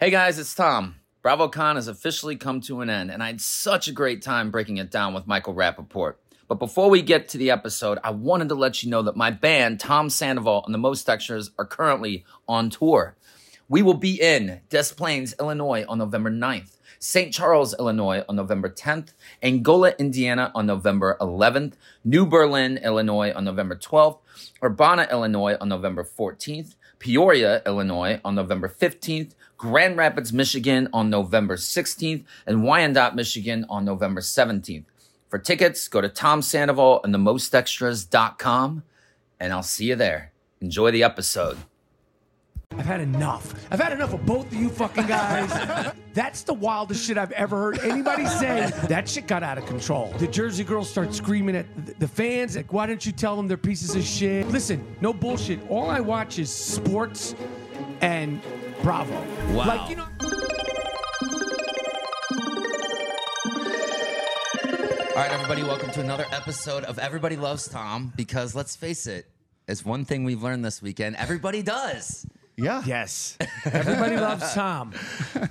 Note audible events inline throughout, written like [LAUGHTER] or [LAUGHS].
Hey guys, it's Tom. BravoCon has officially come to an end, and I had such a great time breaking it down with Michael Rapaport. But before we get to the episode, I wanted to let you know that my band, Tom Sandoval and the Most Extras, are currently on tour. We will be in Des Plaines, Illinois on November 9th, St. Charles, Illinois on November 10th, Angola, Indiana on November 11th, New Berlin, Illinois on November 12th, Urbana, Illinois on November 14th, Peoria, Illinois on November 15th, Grand Rapids, Michigan on November 16th, and Wyandotte, Michigan on November 17th. For tickets, go to Tom Sandoval and the mostextras.com, and I'll see you there. Enjoy the episode. I've had enough. I've had enough of both of you fucking guys. [LAUGHS] That's the wildest shit I've ever heard anybody say. That shit got out of control. The Jersey girls start screaming at the fans, like, why don't you tell them they're pieces of shit? Listen, no bullshit. All I watch is sports and Bravo. Wow. Like, you know. All right, everybody, welcome to another episode of Everybody Loves Tom because let's face it, it's one thing we've learned this weekend. Everybody does. Yeah. Yes. Everybody loves Tom.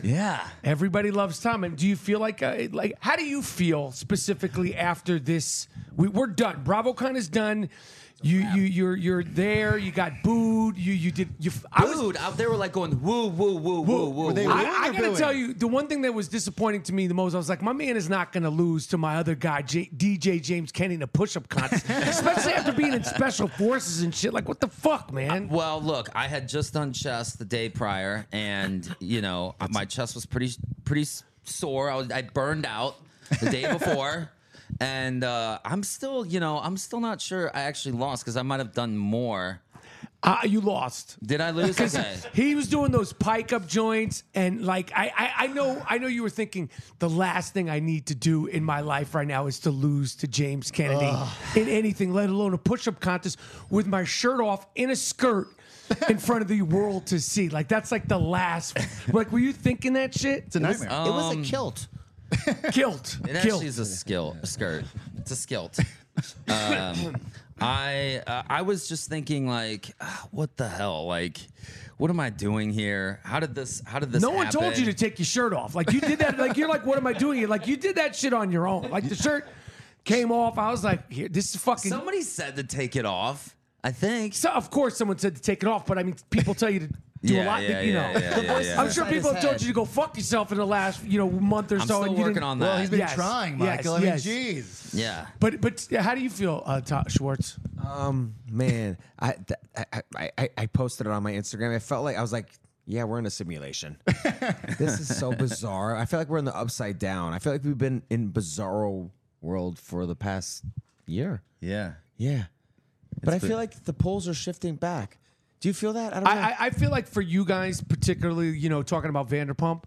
Yeah. Everybody loves Tom. And do you feel like, uh, like, how do you feel specifically after this? We, we're done. BravoCon is done. You, you, you're, you're there. You got booed. You, you did. You, I was- Dude, out there were like going woo, woo, woo, woo, woo. Were they woo. I, I gotta booing? tell you, the one thing that was disappointing to me the most, I was like, my man is not gonna lose to my other guy, J- DJ James Kennedy, in a push-up contest, [LAUGHS] especially after being in special forces and shit. Like, what the fuck, man? Uh, well, look, I had just done chest the day prior, and you know my chest was pretty pretty sore. I was I burned out the day [LAUGHS] before, and uh, I'm still you know I'm still not sure I actually lost because I might have done more. Uh, you lost. Did I lose? [LAUGHS] Okay. he was doing those pike up joints, and like I, I, I know, I know you were thinking the last thing I need to do in my life right now is to lose to James Kennedy in anything, let alone a push-up contest with my shirt off in a skirt in front of the world to see. Like that's like the last. Like, were you thinking that shit? It's a nightmare. It was a kilt. [LAUGHS] Guilt. It Guilt. actually is a skill, a skirt. It's a skilt. [LAUGHS] Um, I uh, I was just thinking like, ah, what the hell? Like, what am I doing here? How did this? How did this? No one told you to take your shirt off. Like you did that. Like you're like, what am I doing? here? Like you did that shit on your own. Like the shirt came off. I was like, here, this is fucking. Somebody said to take it off. I think. So of course someone said to take it off, but I mean people tell you to do a lot. yeah, you know, yeah, yeah, yeah, yeah. I'm sure people have told you to go fuck yourself in the last you know month or I'm so. still and you working didn't- on that. Well, he's been Yes, trying, yes, Michael. I mean, yes. jeez. Yeah. But but how do you feel, uh, Todd Schwartz? Um, man, I, th- I, I, I, I posted it on my Instagram. I felt like I was like, yeah, we're in a simulation. [LAUGHS] this is so bizarre. I feel like we're in the upside down. I feel like we've been in bizarro world for the past year. Yeah. Yeah, but I feel like the polls are shifting back. Do you feel that? I don't know. I, I, feel like for you guys, particularly, you know, talking about Vanderpump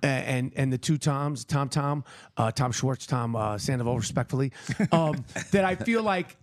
and and the two Toms, Tom Tom, uh, Tom Schwartz, Tom uh, Sandoval, respectfully, um, [LAUGHS] that I feel like.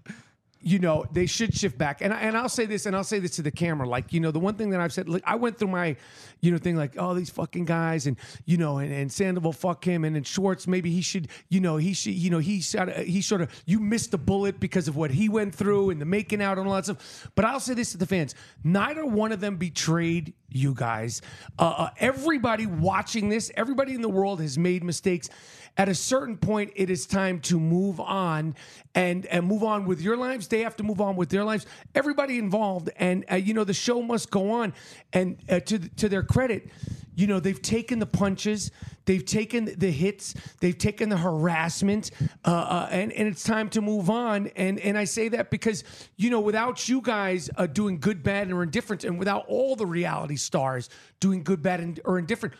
You know they should shift back, and and I'll say this, and I'll say this to the camera. Like you know, the one thing that I've said, like I went through my, you know, thing like, oh, these fucking guys, and you know, and, and Sandoval, fuck him, and then Schwartz, maybe he should, you know, he should, you know, he sort of, he sort of, you missed the bullet because of what he went through and the making out and all that stuff. But I'll say this to the fans: neither one of them betrayed you guys. Uh, uh, everybody watching this, everybody in the world has made mistakes. At a certain point, it is time to move on and and move on with your lives. They have to move on with their lives. Everybody involved, and uh, you know the show must go on. And uh, to to their credit, you know they've taken the punches, they've taken the hits, they've taken the harassment, uh, uh, and and it's time to move on. And and I say that because you know without you guys uh, doing good, bad, or indifferent, and without all the reality stars doing good, bad, and, or indifferent,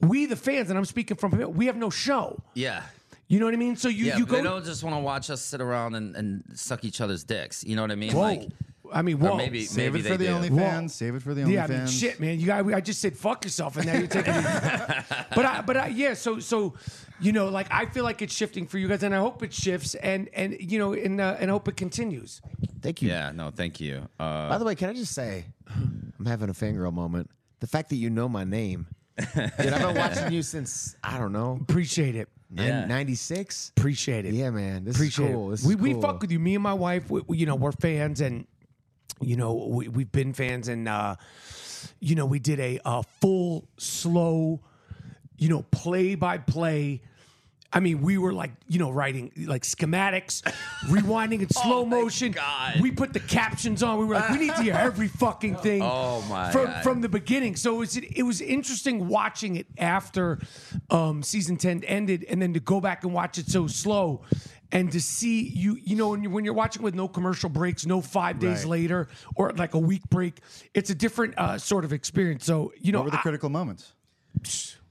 we the fans, and I'm speaking from we have no show. Yeah. You know what I mean? So you Yeah. you they go. don't just want to watch us sit around and, and suck each other's dicks. You know what I mean? whoa. Like, I mean, or whoa. maybe Save maybe it for they the do. OnlyFans. Save it for the OnlyFans. Yeah, I mean, shit, man. You got. I just said fuck yourself, and now you're taking. [LAUGHS] but I, but I, yeah. So, so, you know, like I feel like it's shifting for you guys, and I hope it shifts, and and you know, and uh, and I hope it continues. Thank you. Yeah. No. Thank you. Uh, By the way, can I just say, I'm having a fangirl moment. The fact that you know my name. [LAUGHS] Dude, I've been watching you since I don't know, Appreciate it. Yeah. '96. Appreciate it. Yeah, man. This Appreciate is cool. it. This we is we fuck with you. Me and my wife, we, we- you know, we're fans, and you know, we we've been fans, and uh, you know, we did a, a full slow, you know, play by play. I mean, we were like, you know, writing like schematics, rewinding in [LAUGHS] slow motion. God. We put the captions on. We were like, we need to hear every [LAUGHS] fucking thing Oh, my from God. from the beginning. So it was it was interesting watching it after um, season ten ended, and then to go back and watch it so slow, and to see you you know when you're, when you're watching with no commercial breaks, no five days Right. later or like a week break, it's a different uh, sort of experience. So you know What were the I- critical moments?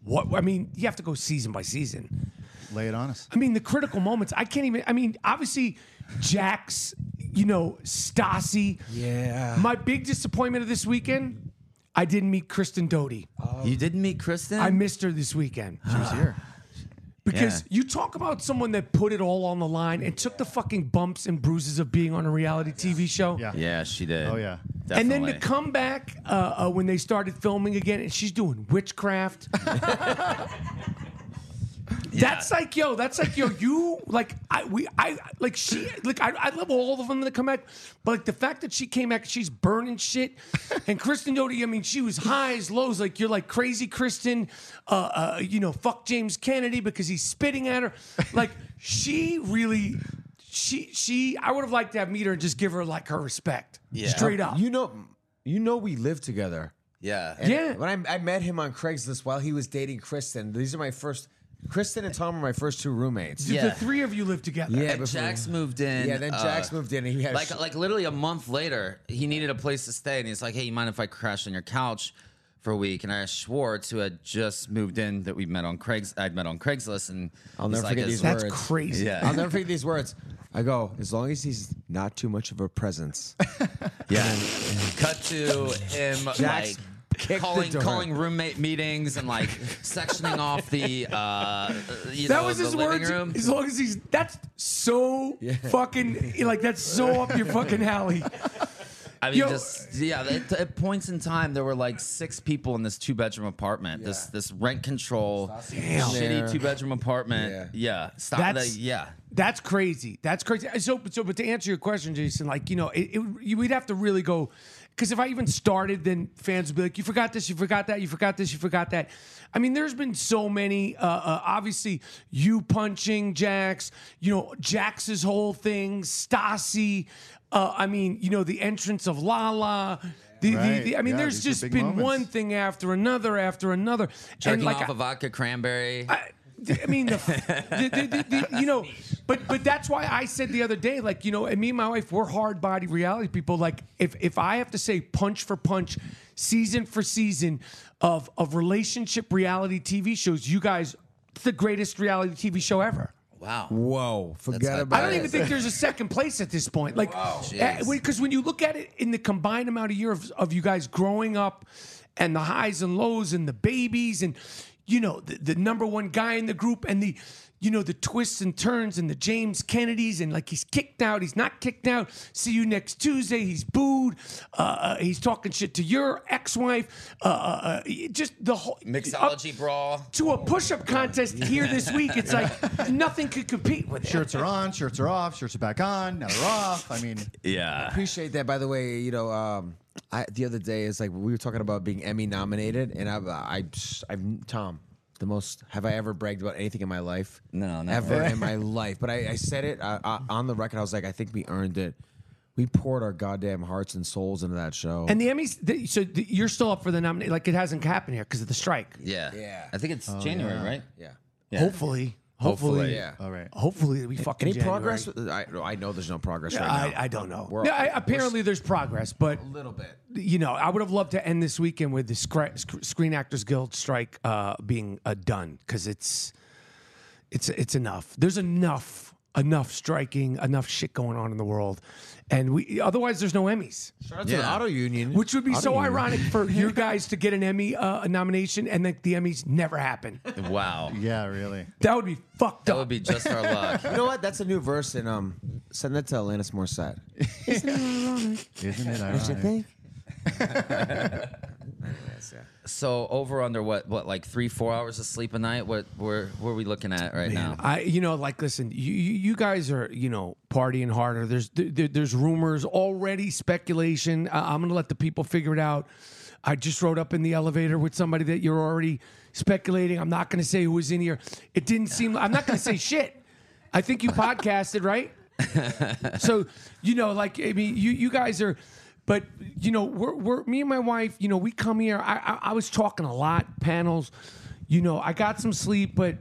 what I mean, you have to go season by season. Lay it on us. I mean, the critical moments. I can't even. I mean, obviously, Jax. You know, Stassi. Yeah. My big disappointment of this weekend. I didn't meet Kristen Doute. You didn't meet Kristen? I missed her this weekend. She was here. [GASPS] Because Yeah. you talk about someone that put it all on the line and took the fucking bumps and bruises of being on a reality TV show. Yeah. yeah, she did. Oh, yeah. And then to come back uh, uh, when they started filming again, and she's doing witchcraft. [LAUGHS] That's like yo. That's like yo. You like I we I like she like I, I love all of them that come back, but like the fact that she came back, she's burning shit, [LAUGHS] and Kristen Doute. I mean, she was highs, lows. Like you're like crazy Kristen. Uh, uh, you know, fuck James Kennedy because he's spitting at her. Like [LAUGHS] she really, she she. I would have liked to have meet her and just give her like her respect. Yeah. straight up. You know, you know, we live together. Yeah. And Yeah. When I, I met him on Craigslist while he was dating Kristen, these are my first. Kristen and Tom are my first two roommates. The- Yeah. The three of you live together. Yeah, And before- Jax moved in. Yeah, then Jax uh, moved in and he had like sh- like literally a month later, he needed a place to stay, and he's like, "Hey, you mind if I crash on your couch for a week?" And I asked Schwartz, who had just moved in, that we met on Craig's, I'd met on Craigslist, and I'll he's never like, forget "As- these That's words. crazy. Yeah, I'll never forget these words. I go, as long as he's not too much of a presence. [LAUGHS] yeah. Cut to him Jax like. Kicked the Calling, calling roommate meetings and like sectioning off the uh, you That know, was his living words. room. As long as he's that's so fucking like that's so up your fucking alley. I mean, Yo- just yeah. At, at points in time, there were like six people in this two bedroom apartment. This this rent control, Damn. shitty There. two bedroom apartment. Yeah. Yeah, stop. That's- the, yeah, That's crazy. That's crazy. So, so, but to answer your question, Jason, like you know, it, it you, we'd have to really go because if I even started, then fans would be like, "You forgot this, you forgot that, you forgot this, you forgot that." I mean, there's been so many. Uh, uh, obviously, you punching Jax, you know, Jax's whole thing, Stassi. Uh, I mean, you know, the entrance of Lala. The, the, Right. the, I mean, Yeah, there's just been moments. one thing after another after another. jerking like, off I- a vodka cranberry. I, I mean, the, the, the, the, you know, but but that's why I said the other day, like you know, and me and my wife, we're hard body reality people. Like if if I have to say punch for punch, season for season of of relationship reality TV shows, you guys, it's the greatest reality TV show ever. wow. Whoa, forget That's- about I don't it. even think there's a second place at this point. Like, because eh, when you look at it in the combined amount of years of, of you guys growing up, and the highs and lows, and the babies, and you know the, the number one guy in the group, and the you know the twists and turns, and the James Kennedys, and like he's kicked out, he's not kicked out. See you next Tuesday. He's booed. Uh, uh, he's talking shit to your ex-wife. Uh, uh, uh, just the whole Mixology up brawl. to a push-up contest here this week. It's like [LAUGHS] nothing could compete with it. Shirts are on, shirts are off, shirts are back on, now they're off. I mean, Yeah. I appreciate that. By the way, you know, um, I, the other day is like we were talking about being Emmy nominated, and I, I, I've Tom, the most have I ever bragged about anything in my life? No, never. ever in my [LAUGHS] life. But I, I said it uh, uh, on the record. I was like, I think we earned it. We poured our goddamn hearts and souls into that show. And the Emmys, the, so the, you're still up for the nomination. Like it hasn't happened here because of the strike. Yeah. Yeah. I think it's January, right? yeah, Yeah. Hopefully, hopefully, Hopefully. yeah. all right. hopefully we fucking Any January. progress? I, I know there's no progress right I, now. I don't know. We're- Yeah, I, apparently there's progress, but a little bit. you know, I would have loved to end this weekend with the Scra- Sc- Screen Actors Guild strike uh, being uh, done because it's it's it's enough. There's enough enough striking, enough shit going on in the world, and we otherwise there's no Emmys. Shout out to the Yeah. auto union, Which would be Auto so union. ironic for [LAUGHS] you guys to get an Emmy uh, nomination and then the Emmys never happen. Wow. Yeah, really. That would be fucked up. That up. would be just our luck. [LAUGHS] You know what? That's a new verse, and um, send that to Alanis Morissette. Isn't it ironic? Isn't it ironic? Don't you think? [LAUGHS] So over under what what like three four hours of sleep a night? What where where are we looking at right now? I, you know, like, listen, you, you you guys are, you know, partying harder. There's there, there's rumors already, speculation. I, I'm gonna let the people figure it out. I just rode up in the elevator with somebody that you're already speculating. I'm not going to say who was in here. It didn't seem. I'm not going to say [LAUGHS] shit. I think you podcasted, right? [LAUGHS] so you know, like I mean, you you guys are, but you know, we're we're me and my wife. You know, we come here. I I, I was talking a lot panels. You know, I got some sleep, but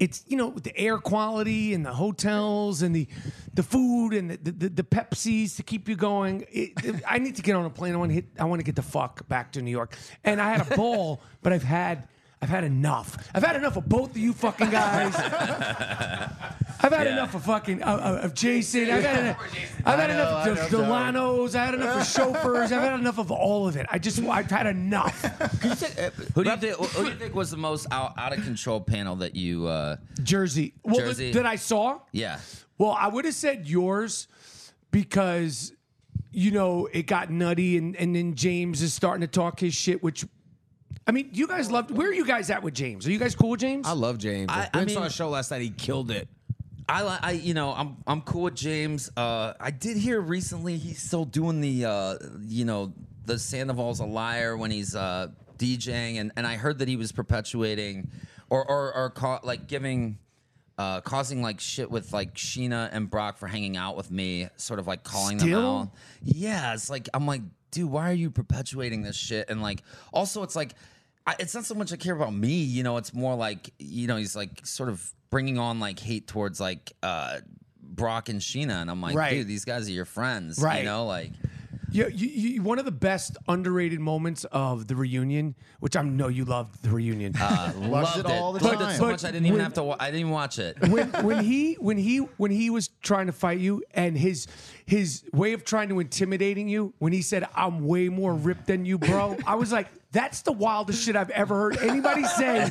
it's you know the air quality and the hotels and the the food and the the, the Pepsis to keep you going. It, I need to get on a plane. I want to hit. I want to get the fuck back to New York. And I had a ball, [LAUGHS] but I've had. I've had enough. I've had enough of both of you fucking guys. [LAUGHS] I've had Yeah. enough of fucking uh, uh, of Jason. I've had enough, I've had I enough of I Delanos. I've had enough of chauffeurs. I've had enough of all of it. I just I've had enough. Who do you think? Who do you think was the most out, out of control panel that you? Uh, Jersey. Well, th- Jersey. that I saw. yeah. Well, I would have said yours because you know it got nutty, and and then James is starting to talk his shit, which. I mean, you guys loved. Where are you guys at with James? Are you guys cool with James? I love James. I- I, I saw mean- a show last night. He killed it. I, li- I, you know, I'm, I'm cool with James. Uh, I did hear recently he's still doing the, uh, you know, the Sandoval's a liar when he's uh, DJing, and, and I heard that he was perpetuating, or or, or ca- like giving, uh, causing like shit with like Scheana and Brock for hanging out with me, sort of like calling them Still? out. Yeah, it's like I'm like, dude, why are you perpetuating this shit? And like, also, it's like, I, it's not so much I care about me, you know. It's more like, you know, he's like sort of bringing on like hate towards like uh Brock and Scheana, and I'm like, Right. dude, these guys are your friends, Right. You know, like, Yeah, you, you, one of the best underrated moments of the reunion, which I know you loved the reunion. uh, [LAUGHS] Watched loved it all the time. Loved it so much I didn't even when- have to. Wa- I didn't even watch it. [LAUGHS] when when [LAUGHS] he when he when he was trying to fight you and his his way of trying to intimidating you when he said I'm way more ripped than you bro I was like that's the wildest shit I've ever heard anybody say.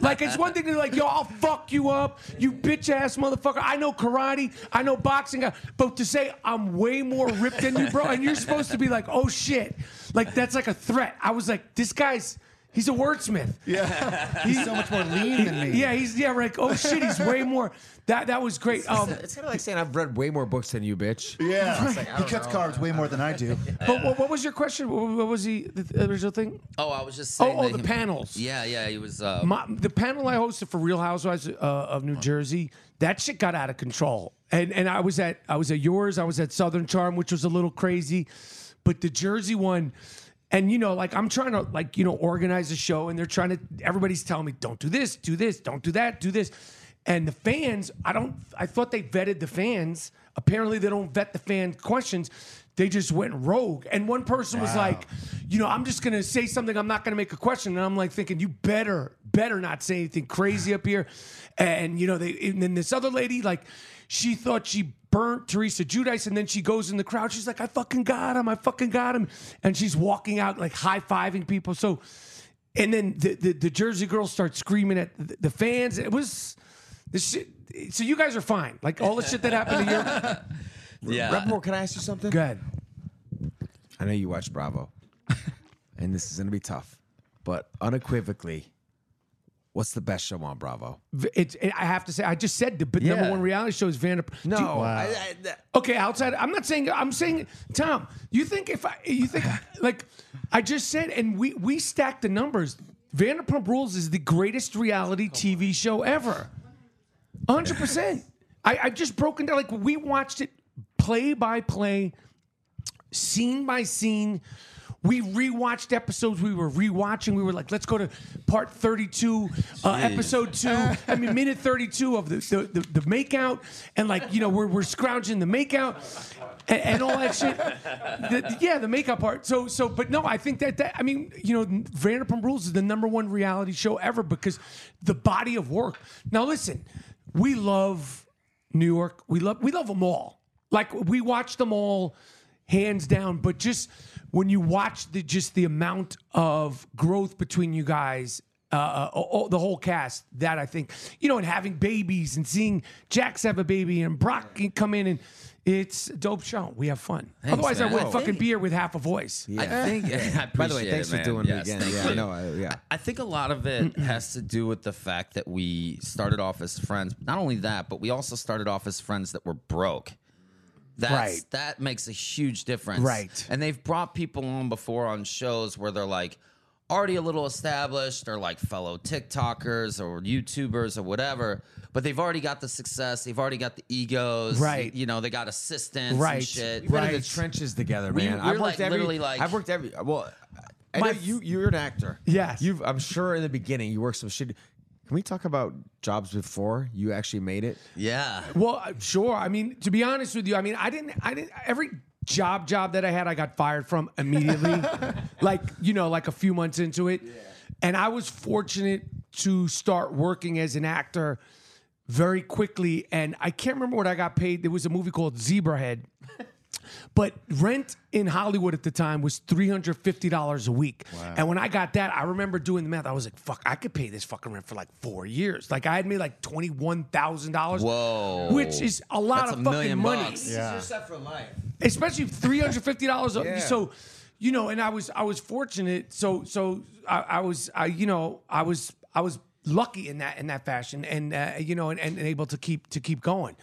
Like it's one thing to be like yo I'll fuck you up you bitch ass motherfucker. I know karate I know boxing uh, but to say I'm way more ripped than you bro and you're supposed to be like oh shit. Like that's like a threat. I was like this guy's He's a wordsmith. Yeah. [LAUGHS] He's so much more lean than me. Yeah, he's yeah, like oh shit, he's way more. That that was great. Um, It's kind of like saying I've read way more books than you, bitch. Yeah. It's like, he cuts know. carbs way more than I do. [LAUGHS] but what, what was your question? What, what was the, the original thing? Oh, I was just saying. Oh, oh, the he- panels. Yeah, yeah, he was. Uh, My, the panel I hosted for Real Housewives uh, of New Jersey, that shit got out of control. And and I was at I was at yours. I was at Southern Charm, which was a little crazy, but the Jersey one. And you know, like I'm trying to like you know organize a show, and they're trying to. Everybody's telling me, don't do this, do this, don't do that, do this. And the fans, I don't. I thought they vetted the fans. Apparently, they don't vet the fan questions. They just went rogue. And one person was like, you know, I'm just gonna say something. I'm not gonna make a question. And I'm like thinking, you better, better not say anything crazy up here. And you know, they. And then this other lady, like, she thought she burnt Teresa Giudice, and then she goes in the crowd. She's like, I fucking got him. I fucking got him. And she's walking out like high fiving people. So, and then the, the the Jersey girls start screaming at the, the fans. It was the shit. So you guys are fine. Like all the shit that happened to you. [LAUGHS] yeah. Rapaport, can I ask you something? Good. I know you watch Bravo, [LAUGHS] and this is gonna be tough, but unequivocally, what's the best show on Bravo? It's. It, I have to say, I just said the b- number one reality show is Vanderpump. No, Do- I, I, that- Okay, outside. I'm not saying. I'm saying, Tom. You think if I, you think [SIGHS] like I just said, and we we stacked the numbers. Vanderpump Rules is the greatest reality TV show ever. 100. percent [LAUGHS] I I just broken down like we watched it play by play, scene by scene. We rewatched episodes. We were rewatching. We were like, let's go to part 32, uh, episode two. I mean, minute 32 of the, the, the, the makeout. And like, you know, we're, we're scrounging the makeout and, and all that shit. The- yeah, the makeup part. So, so, but no, I think that, that, I mean, you know, Vanderpump Rules is the number one reality show ever because the body of work. Now, listen, we love New York. We love we love them all. Like we watch them all, hands down. But just when you watch the just the amount of growth between you guys, uh, uh, oh, the whole cast, that I think you know, and having babies and seeing Jax have a baby and Brock come in and. It's a dope show. We have fun. Otherwise, man. I wouldn't Whoa. fucking be here with half a voice. Yeah. I think. [LAUGHS] I By the way, thanks it, for doing Yes, it again. Yeah, I you. know. I, yeah. I think a lot of it [CLEARS THROAT] has to do with the fact that we started off as friends. Not only that, but we also started off as friends that were broke. That's Right. that makes a huge difference. Right. And they've brought people on before on shows where they're like already a little established or like fellow TikTokers or YouTubers or whatever, but they've already got the success, they've already got the egos. Right. You know, they got assistants Right. and shit. We've been in the Right. trenches together, man. we're I've worked like every, literally like- I've worked every. Well, I My- know you you're an actor. Yes. You've. I'm sure in the beginning you worked some shit. Can we talk about jobs before you actually made it? Yeah. Well, uh, sure. I mean, to be honest with you, I mean, I didn't, I didn't. Every job job that I had, I got fired from immediately. [LAUGHS] like you know, like a few months into it, and I was fortunate to start working as an actor very quickly. And I can't remember what I got paid. There was a movie called Zebrahead. But rent in Hollywood at the time was three hundred fifty dollars a week, and when I got that, I remember doing the math. I was like, "Fuck, I could pay this fucking rent for like four years." Like I had made like twenty one thousand dollars, Whoa. which is a lot That's of a fucking million money, bucks. Yeah. set for life. especially three hundred fifty dollars. [LAUGHS] Yeah. So, you know, and I was I was fortunate. So so I, I was I you know I was I was lucky in that in that fashion, and uh, you know, and, and able to keep to keep going.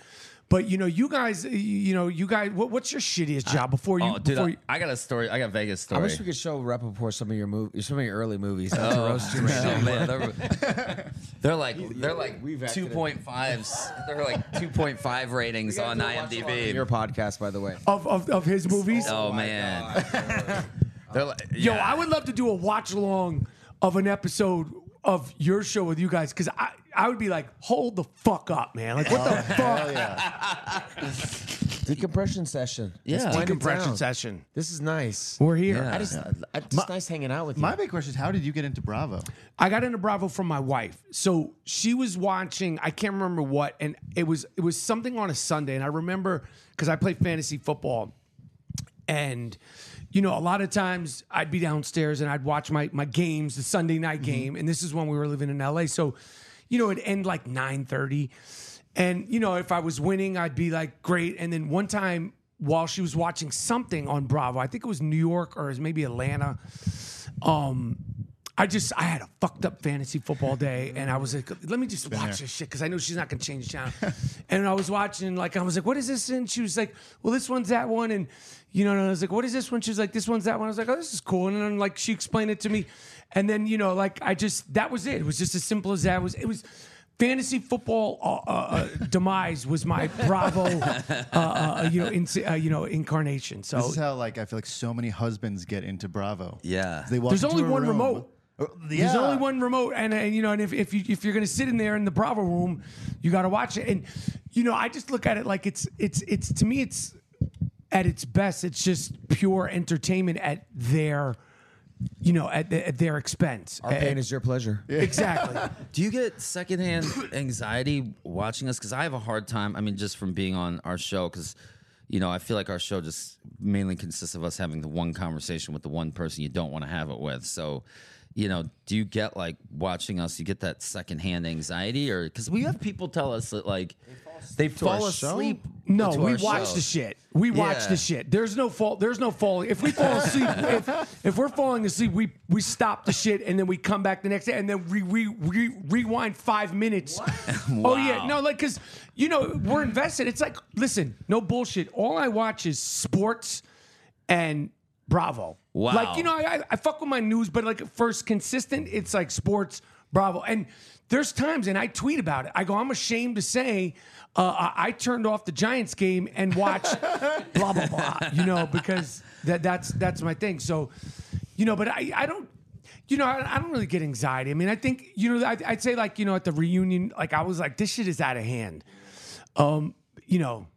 But you know, you guys, you know, you guys, what, what's your shittiest job before you? Oh, dude, before I, you, I got a story. I got Vegas Vegas I wish we could show Rapaport some of your movies, some of your early movies. Oh, to roast you right Oh now. man, they're, [LAUGHS] they're like they're like We've acted two in- point. [LAUGHS] They're like two point five ratings on IMDb. Your podcast, by the way. of, of of his movies. oh, oh man, [LAUGHS] they're like Yo. I would love to do a watch along of an episode of your show with you guys because I I would be like, hold the fuck up, man. Like what the fuck? Yeah. Decompression session. Yeah. Let's wind it Decompression down. session. This is nice. We're here. Yeah. I just, I, it's nice hanging out with you. My big question is, how did you get into Bravo? I got into Bravo from my wife. So she was watching, I can't remember what, and it was it was something on a Sunday. And I remember because I play fantasy football. And you know, a lot of times I'd be downstairs and I'd watch my my games, the Sunday night mm-hmm. game, and this is when we were living in LA. So, you know, it'd end like 9:30. And you know, if I was winning, I'd be like, great. And then one time while she was watching something on Bravo, I think it was New York or maybe Atlanta. Um, I just I had a fucked up fantasy football day, and I was like, let me just watch there. this shit because I know she's not gonna change the channel. [LAUGHS] and I was watching, like, I was like, what is this? And she was like, well, this one's that one, and you know, and I was like, what is this one? She was like, this one's that one. I was like, oh, this is cool. And then like she explained it to me, and then you know, like I just that was it. It was just as simple as that. It was it was. Fantasy football uh, uh, uh, [LAUGHS] demise was my Bravo, uh, uh, you know, in, uh, you know, incarnation. So This is how like I feel like so many husbands get into Bravo. Yeah. They walk There's only one room- remote. Uh, There's only one remote, and, and you know, and if, if you if you're gonna sit in there in the Bravo room, you got to watch it. And you know, I just look at it like it's it's it's to me, it's at its best, it's just pure entertainment at their, you know, at, at their expense. Our pain is your pleasure. [LAUGHS] exactly. [LAUGHS] Do you get secondhand anxiety watching us? Because I have a hard time. I mean, just from being on our show, because you know, I feel like our show just mainly consists of us having the one conversation with the one person you don't want to have it with. So, you know, do you get like watching us? You get that secondhand anxiety, or because we have people tell us that like they fall our show? asleep. No, we watch show. the shit. We watch Yeah. the shit. There's no fault. There's no falling. If we fall asleep, [LAUGHS] if, if we're falling asleep, we we stop the shit and then we come back the next day and then we re, re, rewind five minutes. [LAUGHS] Oh yeah, no, like because you know we're invested. It's like listen, no bullshit. All I watch is sports and Bravo. Wow. Like you know, I, I- fuck with my news, but like first consistent, it's like sports, Bravo, and there's times, and I tweet about it. I go, I'm ashamed to say, uh, I, turned off the Giants game and watched [LAUGHS] blah blah blah. You know, because that that's that's my thing. So, you know, but I I don't. You know, I, I don't really get anxiety. I mean, I think you know, I, I'd say like you know, at the reunion, like I was like, this shit is out of hand. Um, you know,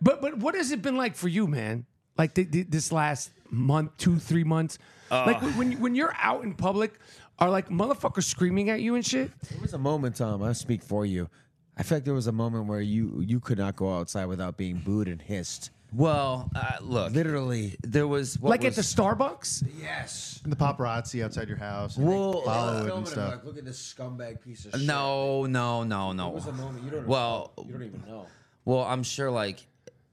but but what has it been like for you, man? Like th- th- this last month, two, three months. like when when you're out in public, are like motherfuckers screaming at you and shit? There was a moment, Tom. I speak for you. I feel like there was a moment where you you could not go outside without being booed and hissed. Well, uh, look, Literally. there was what like was, at the Starbucks? Yes. And the paparazzi outside your house. And Well, they follow it and stuff. look at this scumbag piece of no, no, no, no. There was a moment you don't. Well, you don't even know. well, I'm sure like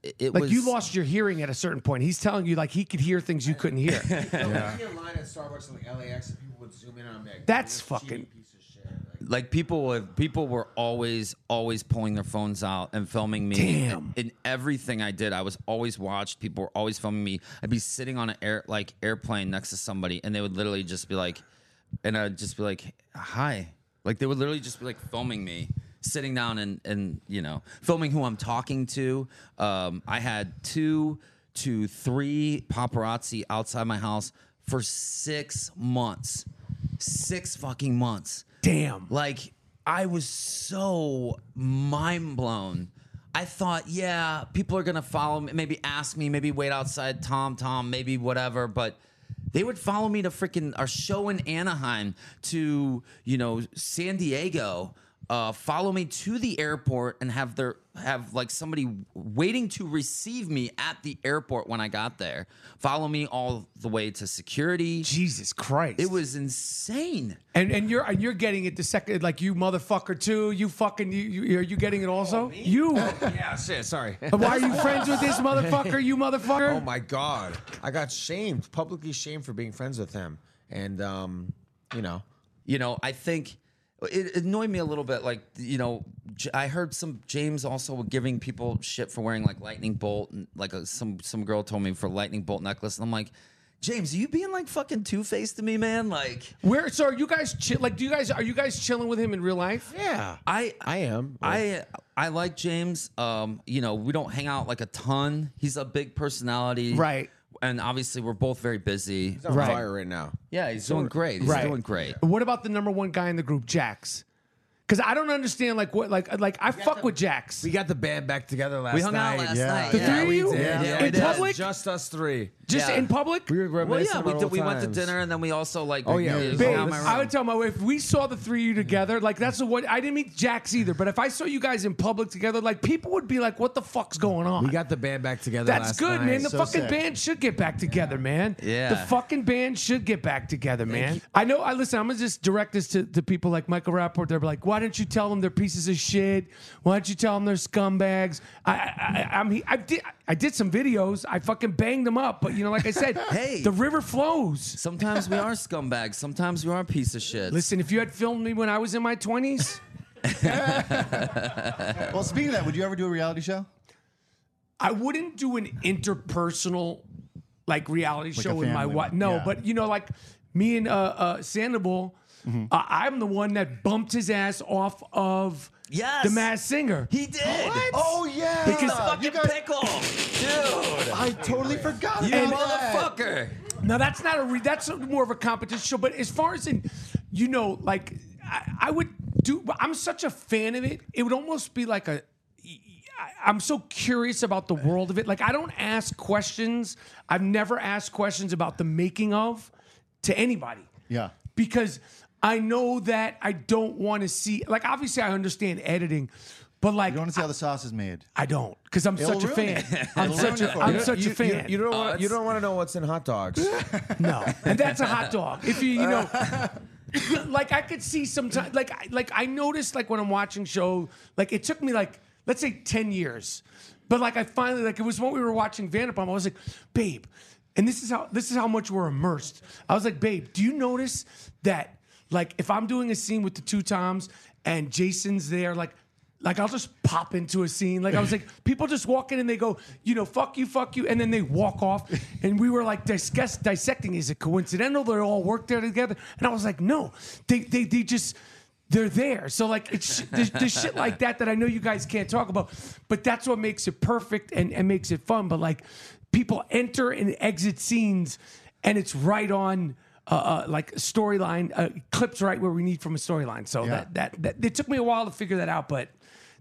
it, it Like was. you lost your hearing at a certain point. He's telling you like he could hear things you couldn't hear. [LAUGHS] Yeah. in line at Starbucks in like LAX, and people would zoom in on me. Like, That's "This fucking- piece of shit." Like, like people would people were always always pulling their phones out and filming me Damn. in everything i did i was always watched people were always filming me i'd be sitting on an air like airplane next to somebody and they would literally just be like and i'd just be like hi like they would literally just be like filming me sitting down and and you know filming who i'm talking to um i had two to three paparazzi outside my house for six months six fucking months Damn. like I was so mind blown. I thought, yeah, people are gonna follow me, maybe ask me, maybe wait outside Tom Tom, maybe whatever, but they would follow me to freaking our show in Anaheim to, you know, San Diego, uh, follow me to the airport and have their have like somebody waiting to receive me at the airport when I got there. Follow me all the way to security. Jesus Christ. It was insane. And and you're and you're getting it the second like you motherfucker too. You fucking you, you are you getting it also? you. Yeah, shit. Sorry. [LAUGHS] Why are you friends with this motherfucker? You motherfucker. Oh my god, I got shamed, publicly shamed for being friends with him, and um, you know, you know, I think it, it annoyed me a little bit. Like, you know, I heard some James also giving people shit for wearing like lightning bolt, and like a, some some girl told me for lightning bolt necklace, and I'm like, James, are you being like fucking two faced to me, man? Like, Where so are you guys chill like do you guys are you guys chilling with him in real life? yeah, I I am. I I like James. Um, you know, we don't hang out like a ton. He's a big personality, Right. And obviously, we're both very busy. He's on Right. fire right now. Yeah, he's doing great. He's Right. doing great. What about the number one guy in the group, Jax? Because I don't understand like what like like I fuck with Jax. We got the band back together last night. We hung night. out last Yeah. night. The yeah. three of we you? did. Yeah, Yeah, we in did. public? Just us three. Just Yeah. in public? We were Well, reminiscing yeah, we, about did, old we went to times. dinner and then we also like. Oh, yeah. we- we Babe, hung out my I would tell my wife if we saw the three of you together, like that's the what I didn't meet Jax either, but if I saw you guys in public together, like people would be like, "What the fuck's going on?" We got the band back together. That's last good, night. man. The So fucking sick. band should get back together, man. Yeah. The fucking band should get back together, man. I know. I listen. I'm gonna just direct this to, to people like Michael Rapaport. They're like, why don't you tell them they're pieces of shit? Why don't you tell them they're scumbags? I, I, I, I'm, I did, I did some videos. I fucking banged them up, but you know, like I said, [LAUGHS] Hey. the river flows. Sometimes we are scumbags. Sometimes we are a piece of shit. Listen, if you had filmed me when I was in my 20s, [LAUGHS] Well, speaking of that, would you ever do a reality show? I wouldn't do an interpersonal like reality Like show a with my family wife. one, No, yeah. but you know, like me and uh, uh, Sandoval, Mm-hmm. uh, I'm the one that bumped his ass off of Yes. the Masked Singer. he did. Oh yeah, Because you fucking guys- pickle, dude. I totally forgot You about that. motherfucker. Now that's not a re- that's more of a competition show. But as far as in, you know, like I, I would do. I'm such a fan of it. It would almost be like a. I- I'm so curious about the world of it. Like I don't ask questions. I've never asked questions about the making of to anybody. Yeah. Because I know that I don't want to see. Like obviously I understand editing, but like You don't want to see how the sauce is made. I don't because I'm It'll such a fan. it. [LAUGHS] I'm It'll such ruin a it for I'm you. such you, a fan. You, you don't Oh, want. You don't want to know what's in hot dogs. [LAUGHS] No, and that's a hot dog. If you, you know, [LAUGHS] like I could see sometimes, like like I noticed, like when I'm watching show, like it took me like let's say ten years, but like I finally like it was when we were watching Vanderpump. I was like, babe, and this is how this is how much we're immersed. I was like, babe, do you notice that like if I'm doing a scene with the two Toms and Jason's there, like. Like I'll just pop into a scene. Like I was like, [LAUGHS] people just walk in and they go, you know, fuck you, fuck you, and then they walk off. And we were like discuss, dissecting. Is it coincidental they all work there together? And I was like, no, they they they just they're there. So like it's there's, there's shit [LAUGHS] like that that I know you guys can't talk about, but that's what makes it perfect and and makes it fun. But like people enter and exit scenes, and it's right on. Uh, uh, like storyline uh, clips right where we need from a storyline. So Yeah. that, that that it took me a while to figure that out, but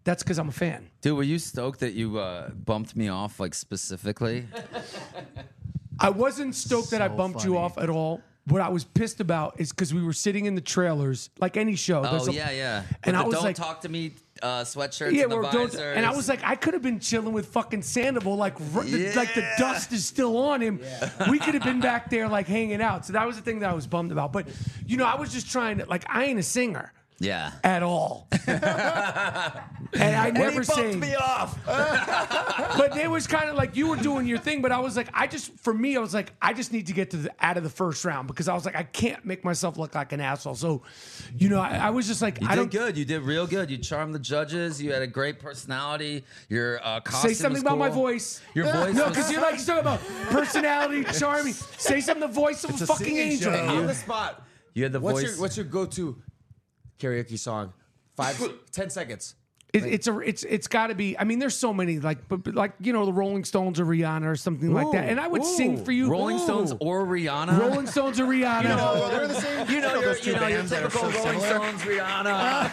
that's because I'm a fan. Dude, were you stoked that you uh, bumped me off like specifically? [LAUGHS] I wasn't stoked that I So bumped you off at all. What I was pissed about is because we were sitting in the trailers, like any show. Oh a- yeah, yeah. And I was don't like, talk to me uh, sweatshirts yeah, and the don't, and I was like, I could have been chilling with fucking Sandoval, like, r- the, like the dust is still on him. We could have been back there, like, hanging out. So that was the thing that I was bummed about. But you know, I was just trying to, like, I ain't a singer. Yeah. at all. [LAUGHS] and I never sang. off. [LAUGHS] but it was kind of like you were doing your thing, but I was like, I just for me, I was like, I just need to get to the out of the first round because I was like, I can't make myself look like an asshole. So, you know, I, I was just like, You I did don't good. You did real good. You charmed the judges. You had a great personality. Your uh, costume say something was about my cool. voice. Your voice No, because you're like you're talking about personality, [LAUGHS] charming. Say something the voice of It's a a fucking angel. show. On the spot. You had the What's voice. your What's your go to karaoke song? Five, [LAUGHS] ten seconds. It, it's a it's it's got to be. I mean, there's so many like but, but like you know the Rolling Stones or Rihanna or something like that, and I would sing for you. Rolling Stones or Rihanna? Rolling Stones or Rihanna. Oh, they're the same. You know, those your, two you know your bands that are typical so Rolling similar. Stones, Rihanna,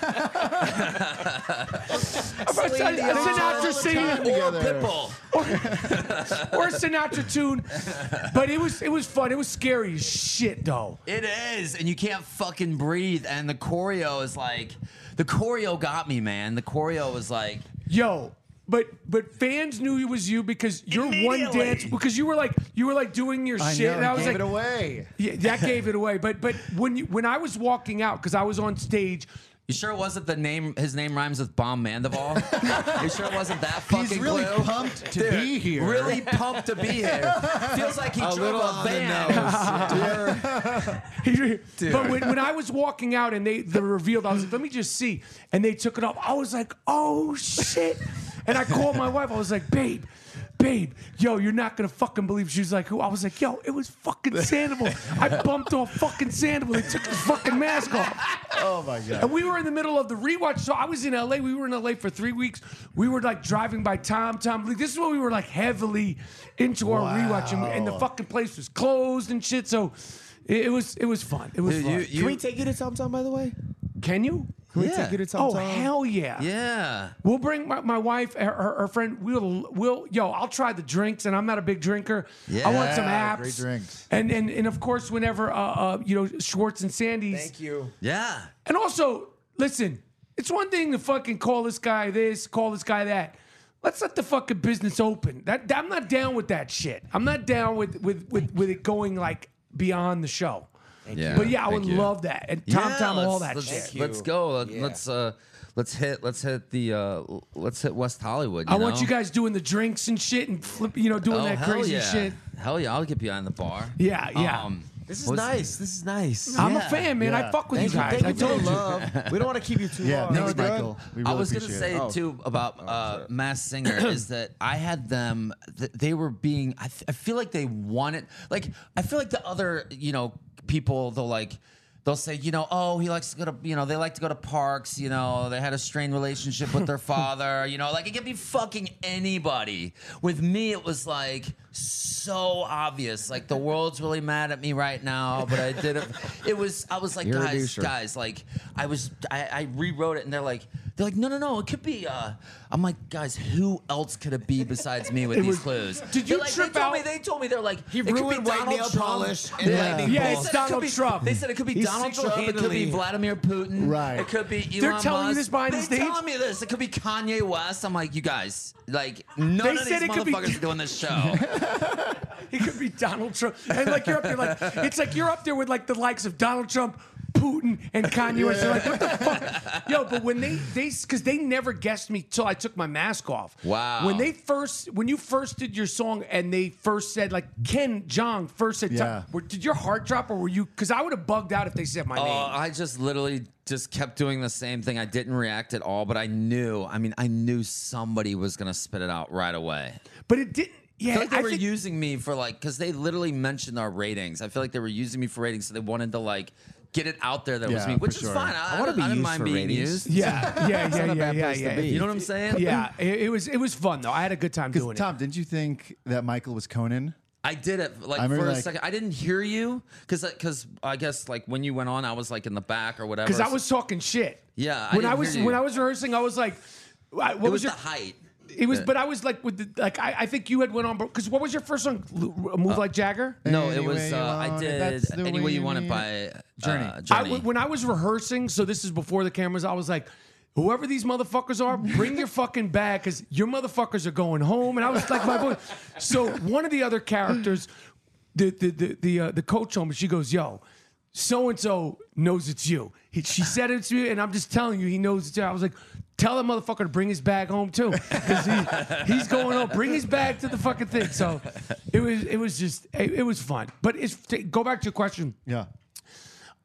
[LAUGHS] [LAUGHS] Sinatra, Sinatra singing or. Pitbull. [LAUGHS] or a Sinatra tune, but it was it was fun. It was scary as shit though. It is, and you can't fucking breathe. And the choreo is like, the choreo got me, man. The choreo was like, Yo, but but fans knew it was you because your one dance because you were like you were like doing your I shit, know, and I was gave like, it away. yeah, that gave it away. But but when you when I was walking out because I was on stage. You sure it wasn't the name? His name rhymes with Bomb Mandival. [LAUGHS] you sure it wasn't that fucking He's really clue? pumped to Dude, be here. Really pumped to be here. Feels like he A drove little a on the van. [LAUGHS] But when, when I was walking out and they the revealed, I was like, let me just see. And they took it off. I was like, oh shit. And I called my wife. I was like, babe, babe, yo, you're not gonna fucking believe. She was like, who? I was like, yo, it was fucking Sandoval. I [LAUGHS] bumped off fucking Sandoval. They took his fucking mask off. Oh my god. And we were in the middle of the rewatch. So I was in LA. We were in LA for three weeks. We were like driving by Tom Tom. Like, this is when we were like heavily into our rewatch, and, and the fucking place was closed and shit. So it, it was it was fun. It was Dude, fun. you- you- Can we take you to Tom Tom, by the way? Can you? Can we take you to Tom Oh Tom? hell yeah! Yeah. We'll bring my, my wife, her, her, her friend. We'll we'll yo. I'll try the drinks, and I'm not a big drinker. Yeah. I want some apps. great drinks. And and and of course, whenever uh, uh you know Schwartz and Sandy's. Thank you. Yeah. And also, listen, it's one thing to fucking call this guy this, call this guy that. Let's let the fucking business open. That I'm not down with that shit. I'm not down with with with, with it going like beyond the show. Yeah. But yeah, I would you. love that. And Tom Yeah, Tom, all that let's, shit. Let's go. Let, Yeah. Let's uh, let's hit. Let's hit the. Uh, let's hit West Hollywood. I you want you guys doing the drinks and shit and flip, you know, doing Oh that crazy yeah! shit. Hell yeah! I'll get behind the bar. Yeah, yeah. Um, This is nice. This is nice. I'm a fan, man. I fuck with Thank you you. guys. Thank I you for told you. love. [LAUGHS] We don't want to keep you too Yeah, long. thanks, bud. Michael. We really I was gonna say it. Oh. too about uh, [CLEARS THROAT] Masked Singer is that I had them. Th- they were being. I, th- I feel like they wanted. Like I feel like the other you know people they'll like. They'll say, you know, oh, he likes to go to, you know, they like to go to parks, you know, they had a strained relationship with their [LAUGHS] father, you know, like it could be fucking anybody. With me, it was like so obvious. Like the world's really mad at me right now, but I did it. It was, I was like, You're a guys, doucher. guys, like I was, I, I rewrote it and they're like, they're like, no, no, no, it could be, uh, I'm like, guys, who else could it be besides me with It these was- clues? Did you They're like, trip they told out- Me, they told me, they're like, He it could be ruined white Donald nail Trump. polish and Yeah. lightning Yeah, They it's said it could Donald be- Trump. They said it could be He's Donald Trump. It could be single-handedly- Vladimir Putin. Right. It could be Elon They're telling you Musk. this behind the They're stage? telling me this. It could be Kanye West. I'm like, you guys, like, none They of said these it could be- motherfuckers are doing this show. [LAUGHS] [LAUGHS] It could be Donald Trump. And like you're up there, like it's like you're up there with like the likes of Donald Trump, Putin, and Kanye West. They're like, what the fuck? Yo, but when they they because they never guessed me till I took my mask off. Wow. When they first when you first did your song and they first said like Ken Jeong first said, Yeah. were, did your heart drop or were you? Because I would have bugged out if they said my Oh, name. I just literally just kept doing the same thing. I didn't react at all, but I knew. I mean, I knew somebody was gonna spit it out right away. But it didn't. I Yeah, feel like they I were think- using me for like because they literally mentioned our ratings. I feel like they were using me for ratings, so they wanted to like get it out there that it was me, which is sure. fine. I, I wanna be I didn't used mind for being ratings. used. Yeah, [LAUGHS] yeah, yeah, not a yeah, yeah, yeah. You know what I'm saying? Yeah, it, it was it was fun though. I had a good time doing it. Tom, didn't you think that Michael was Conan? I did it like I for remember, a second. I didn't hear you because because uh, I guess like when you went on, I was like in the back or whatever. Because I was talking shit. Yeah, I When I, didn't was hear you. when I was rehearsing, I was like, what It was, was your? the height. It was, Yeah. but I was like with the like I, I think you had went on because what was your first song? L- Move like Jagger. No, it Any was. you Uh, I want it, did that's the any way way you you want it need by it. uh, Journey. I, Journey. when I was rehearsing, so this is before the cameras. I was like, whoever these motherfuckers are, bring your fucking bag because your motherfuckers are going home. And I was like, my boy. So one of the other characters, the the the the, uh, the coach home, she goes, yo. so and so knows it's you. He, she said it to me, and I'm just telling you, he knows it's you. I was like, tell that motherfucker to bring his bag home too, because he, he's going home. Bring his bag to the fucking thing. So it was it was just it, it was fun. But it's to go back to your question. Yeah.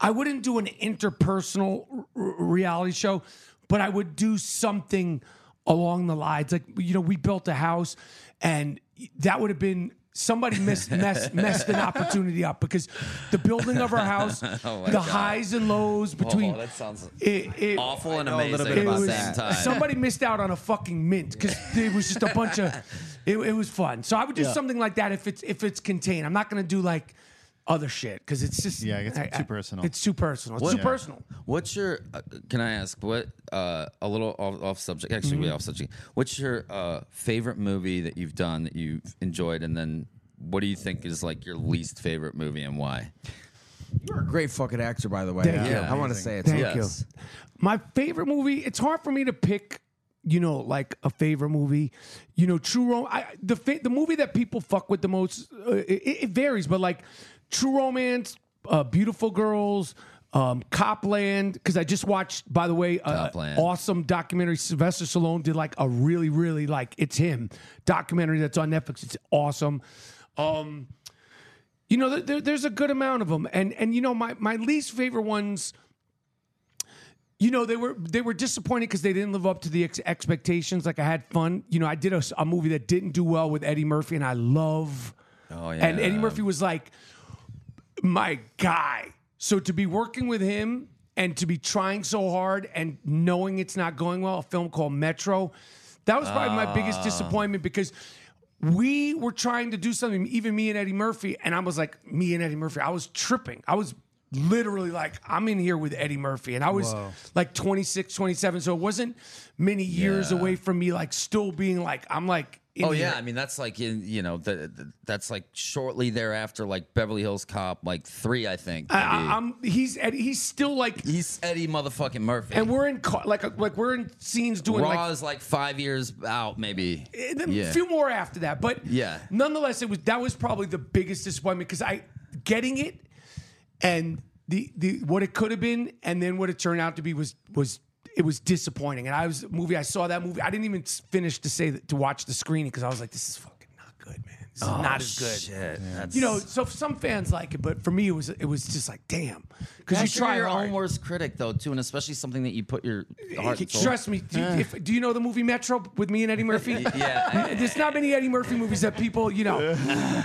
I wouldn't do an interpersonal r- r- reality show, but I would do something along the lines like you know we built a house, and that would have been somebody missed mess, messed an opportunity up because the building of our house, [LAUGHS] oh the highs and lows between Oh, that sounds it, it, awful and know a little bit about the was- same time. Somebody missed out on a fucking mint because it was just a bunch of. It, it was fun, so I would do Yeah. something like that if it's if it's contained. I'm not going to do like other shit because it's just Yeah, it's I- too personal. It's too personal. It's What- too Yeah. personal. What's your? Uh, can I ask what? Uh, a little off, off subject. Actually, Mm-hmm. way off subject. What's your uh, favorite movie that you've done that you've enjoyed, and then what do you think is like your least favorite movie and why? You're a great fucking actor, by the way. Thank you. I want to Amazing. say it. Thank. Yes. you. My favorite movie. It's hard for me to pick. You know, like a favorite movie. You know, True Romance. I, the fa- the movie that people fuck with the most. Uh, it, it varies, but like True Romance, uh, Beautiful Girls. Um, Copland, because I just watched, by the way, uh, Copland. awesome documentary. Sylvester Stallone did like a really, really like it's him documentary that's on Netflix. It's awesome. Um, you know, there- there, there's a good amount of them, and and you know, my my least favorite ones. You know, they were they were disappointed because they didn't live up to the ex- expectations. Like I had fun. You know, I did a movie that didn't do well with Eddie Murphy, and I love. Oh yeah. And Eddie Murphy was like my guy. So to be working with him and to be trying so hard and knowing it's not going well, a film called Metro, that was probably my Ah. biggest disappointment because we were trying to do something, even me and Eddie Murphy, and I was like, me and Eddie Murphy, I was tripping. I was literally like, I'm in here with Eddie Murphy. And I was like 26, 27. So it wasn't many years Yeah. away from me, like still being like, I'm like, Oh yeah, I mean that's like in you know the, the- that's like shortly thereafter, like Beverly Hills Cop, like three, I think. I, maybe. I, I'm, he's, Eddie, he's still like, He's Eddie motherfucking Murphy. and we're in like like we're in scenes doing Raw like is like five years out, maybe. Eh, a yeah. few more after that, but Yeah. nonetheless, it was that was probably the biggest disappointment because I getting it and the the what it could have been and then what it turned out to be was was it was disappointing. And I was a movie I saw that movie I didn't even finish to say that, to watch the screening because I was like this is fucking not good, man. This is oh, not as good. Shit, that's- You know, so some fans like it, but for me, it was it was just like, damn, because you try your hard. own worst critic though, too, and especially something that you put your eh, heart and. Trust me. Do you, if, do you know the movie Metro with me and Eddie Murphy? [LAUGHS] Yeah. [LAUGHS] There's not many Eddie Murphy movies that people, you know.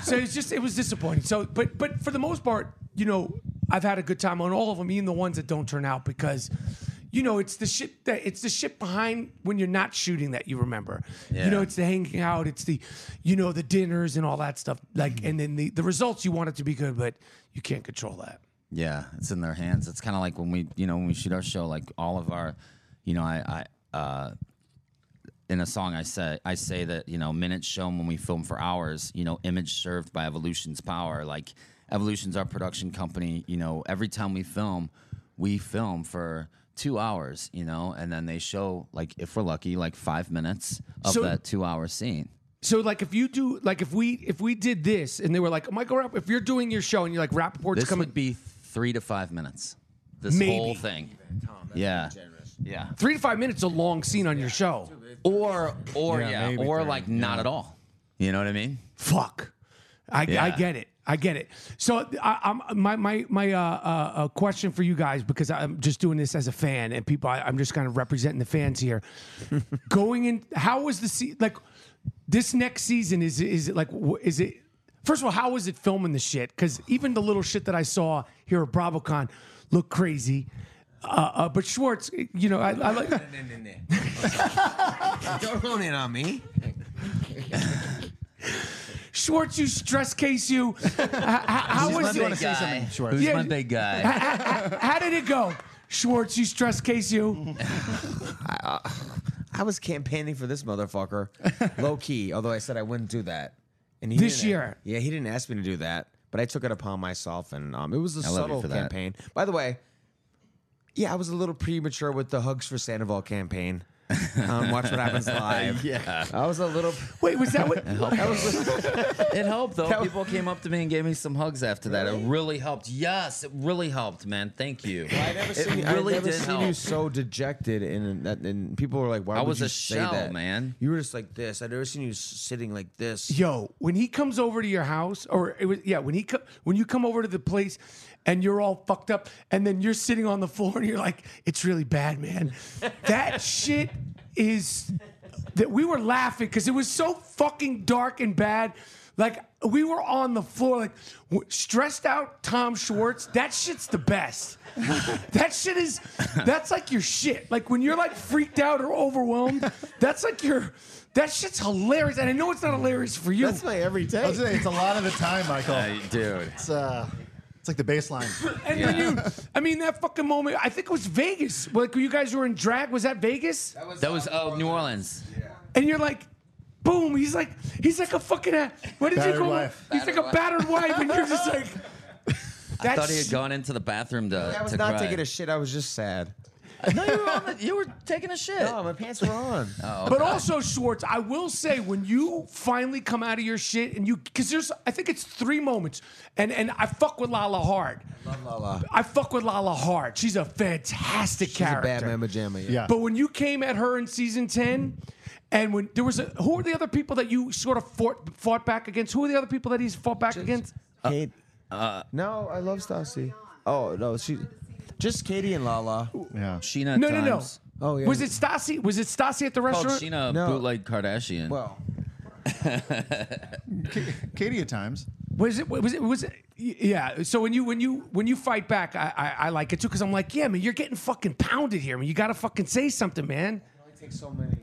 So it's just it was disappointing. So, but but for the most part, you know, I've had a good time on all of them, even the ones that don't turn out because. You know, it's the shit that it's the shit behind when you're not shooting that you remember. You know, it's the hanging out, it's the, you know, the dinners and all that stuff. Like, and then the the results you want it to be good, but you can't control that. Yeah, it's in their hands. It's kind of like when we, you know, when we shoot our show, like all of our, you know, I, I, uh, in a song, I say, I say that you know, minutes shown when we film for hours, you know, image served by Evolution's power. Like Evolution's our production company. You know, every time we film, we film for two hours. You know, and then they show like, if we're lucky, like five minutes of So- that two-hour scene. So like if you do like if we if we did this and they were like Michael Rapp if you're doing your show and you're like Rapaport's This coming would be three to five minutes. This Maybe. whole thing. yeah. Yeah. three to five minutes a long scene on your show. Or or Yeah, yeah, maybe or 30, like not at all. You know what I mean? Fuck. I, I Yeah. get it. I get it. So I, I'm my my my uh, uh, uh, question for you guys because I'm just doing this as a fan and people. I, I'm just kind of representing the fans here. [LAUGHS] Going in, how was the se- like this next season? Is it- is it like is it? First of all, how was it filming the shit? Because even the little shit that I saw here at BravoCon looked crazy. Uh, uh, but Schwartz, you know, I, I like. [LAUGHS] [LAUGHS] Don't run in on me. Schwartz, you stress case you. [LAUGHS] H- h- how Who's was my it? big guy? Sure. Who's Yeah. my big guy? How did it go? Schwartz, you stress case you. [LAUGHS] I was campaigning for this motherfucker, low key. Although I said I wouldn't do that. And he This didn't- year? yeah, he didn't ask me to do that, but I took it upon myself, and um, it was a I love you subtle for that. campaign. By the way, yeah, I was a little premature with the Hugs for Sandoval campaign. On Watch What Happens Live. [LAUGHS] Yeah. I was a little. Wait, was that what? [LAUGHS] [LAUGHS] It helped though. People came up to me and gave me some hugs after that. It really helped. Yes, it really helped, man. Thank you. I never it seen, really I never did seen help. you so dejected, and that, and people were like, "Why I would was you a say shell, that, man. You were just like this. I never seen you s- sitting like this. Yo, when he comes over to your house, or it was yeah, when he co- when you come over to the place, and you're all fucked up, and then you're sitting on the floor, and you're like, it's really bad, man. That [LAUGHS] shit is that we were laughing because it was so fucking dark and bad. Like we were on the floor, like w- stressed out. Tom Schwartz, that shit's the best. [LAUGHS] that shit is, that's like your shit. Like when you're like freaked out or overwhelmed, that's like your, that shit's hilarious. And I know it's not hilarious for you. That's my every day. I day. was saying, it's a lot of the time, Michael. dude. It's uh, it's like the baseline. [LAUGHS] And then you, I mean, that fucking moment, I think it was Vegas. Like, you guys were in drag. Was that Vegas? That was oh New Orleans. And you're like, boom. He's like, he's like a fucking, uh, what did Battered you call wife. it? He's like a battered wife. And you're just [LAUGHS] like, I thought he had gone into the bathroom to. I was to not cry. taking a shit. I was just sad. No, you were on the, You were taking a shit. No, my pants were on. Oh, but also, Schwartz, I will say, when you finally come out of your shit and you, because there's, I think it's three moments. And, and I fuck with Lala hard. Love Lala. I fuck with Lala hard. She's a fantastic She's a character. bad mamma jamma. Yeah. Yeah. But when you came at her in season 10, and when there was a, who are the other people that you sort of fought, fought back against? Who are the other people that he's fought back against? Kate. Uh, no, I love Stassi. Oh no, she. Just Katie and Lala. Yeah. Scheana. No, no, no. times. Oh yeah. Was it Stassi? Was it Stassi at the Called restaurant? Scheana No. bootleg Kardashian. Well, [LAUGHS] Katie at times. Was it? Was it? Was it? Yeah. So when you when you when you fight back, I I, I like it too because I'm like, yeah, man, you're getting fucking pounded here, man. You got to fucking say something, man. it takes so many.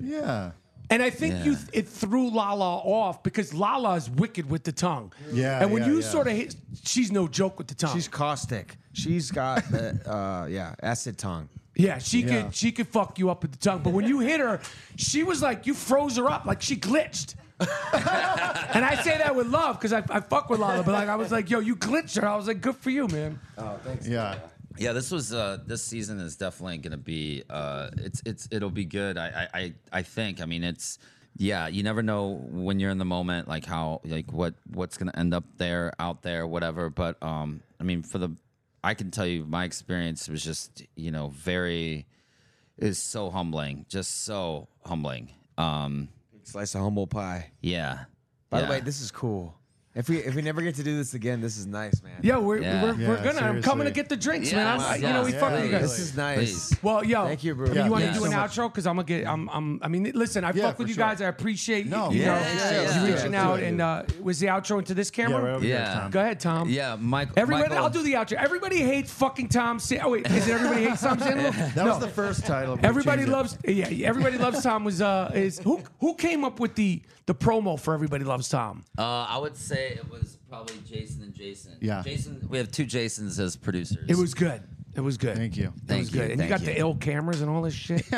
Yeah. And I think you Yeah. it threw Lala off because Lala is wicked with the tongue. Yeah, And when yeah, you yeah. sort of hit, she's no joke with the tongue. She's caustic. She's got the uh, yeah acid tongue. Yeah, she Yeah. could she could fuck you up with the tongue. But when you hit her, she was like you froze her up, like she glitched. [LAUGHS] and I say that with love because I, I fuck with Lala, but like I was like, yo, you glitched her. I was like, good for you, man. Oh, thanks. yeah. Yeah, this was uh this season is definitely gonna be uh it's it's it'll be good. I I I, I think. I mean it's yeah, you never know when you're in the moment like how like what what's gonna end up there, out there, whatever. But um I mean for the I can tell you my experience was just, you know, very is so humbling. Just so humbling. Um slice of humble pie. yeah. By Yeah. the way, this is cool. If we if we never get to do this again, this is nice, man. Yeah, we're Yeah. we're, we're Yeah, gonna. I'm coming to seriously. get the drinks, Yeah, man. I'm, yeah, you know, we yeah, fuck with you guys. This is nice. Please. Well, yo, Thank you, bro. You Yeah, want to thank do you an so much. outro? Because I'm gonna get. I'm. I'm. I mean, listen. I Yeah, fuck for with you sure. guys. I appreciate No, you. yeah, know, yeah, yeah, you yeah. reaching Yeah, out do and uh, was the outro into this Yeah, camera? right over Yeah. there, Tom. Go ahead, Tom. Yeah, Mike Everybody, Michael, I'll do the outro. Everybody hates fucking Tom. Sa- oh wait, is it everybody hates Tom Sandoval? [LAUGHS] That was the first title. We Everybody changed it. loves. Yeah, everybody loves Tom. Was uh is who who came up with the the promo for Everybody Loves Tom? Uh, I would say it was probably Jason and Jason. Yeah. Jason. We have two Jasons as producers. It was good. It was good. Thank you. It was you, good. And you thank got the you. ill cameras and all this shit. [LAUGHS]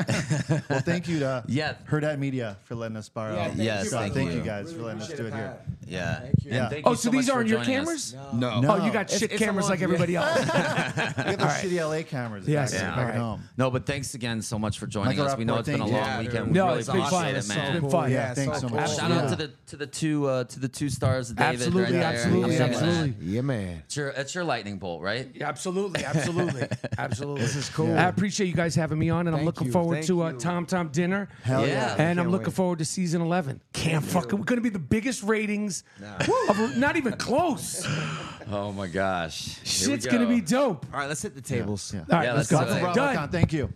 Well, thank you to Yeah. Hurrdat Media for letting us borrow. Yeah, thank Yes, stuff. thank thank you. you guys for letting us do it here. Yeah. Thank you. Yeah. thank oh, you so, much these aren't your cameras? us. No. Oh, you got It's- shit it's cameras a like long- everybody else. [LAUGHS] We got [LAUGHS] those right. shitty LA cameras. Yes, yeah. back All right. home. No, but thanks again so much for joining Michael us. We know it's been a long weekend. We No, really it's been appreciate fun. it, It's man. been fun. Yeah, thanks so much. Absolutely. Shout out to the to the two uh, to the two stars, David. Absolutely, absolutely, I'm so glad. absolutely. Yeah, man. It's your it's your lightning bolt, right? Yeah, absolutely, absolutely, [LAUGHS] absolutely. This is cool. I appreciate you guys having me on, and I'm looking you, forward thank to uh. Tom Tom dinner. Hell Yeah. yeah. And I'm looking wait. forward to season 11. Can't fucking. We're going to be the biggest ratings. [LAUGHS] Of, not even close. [LAUGHS] Oh my gosh. Here we Shit's going to be dope. All right, let's hit the tables. Yeah. All right, Yeah, let's let's go. do it. Bravo, Con, Thank you.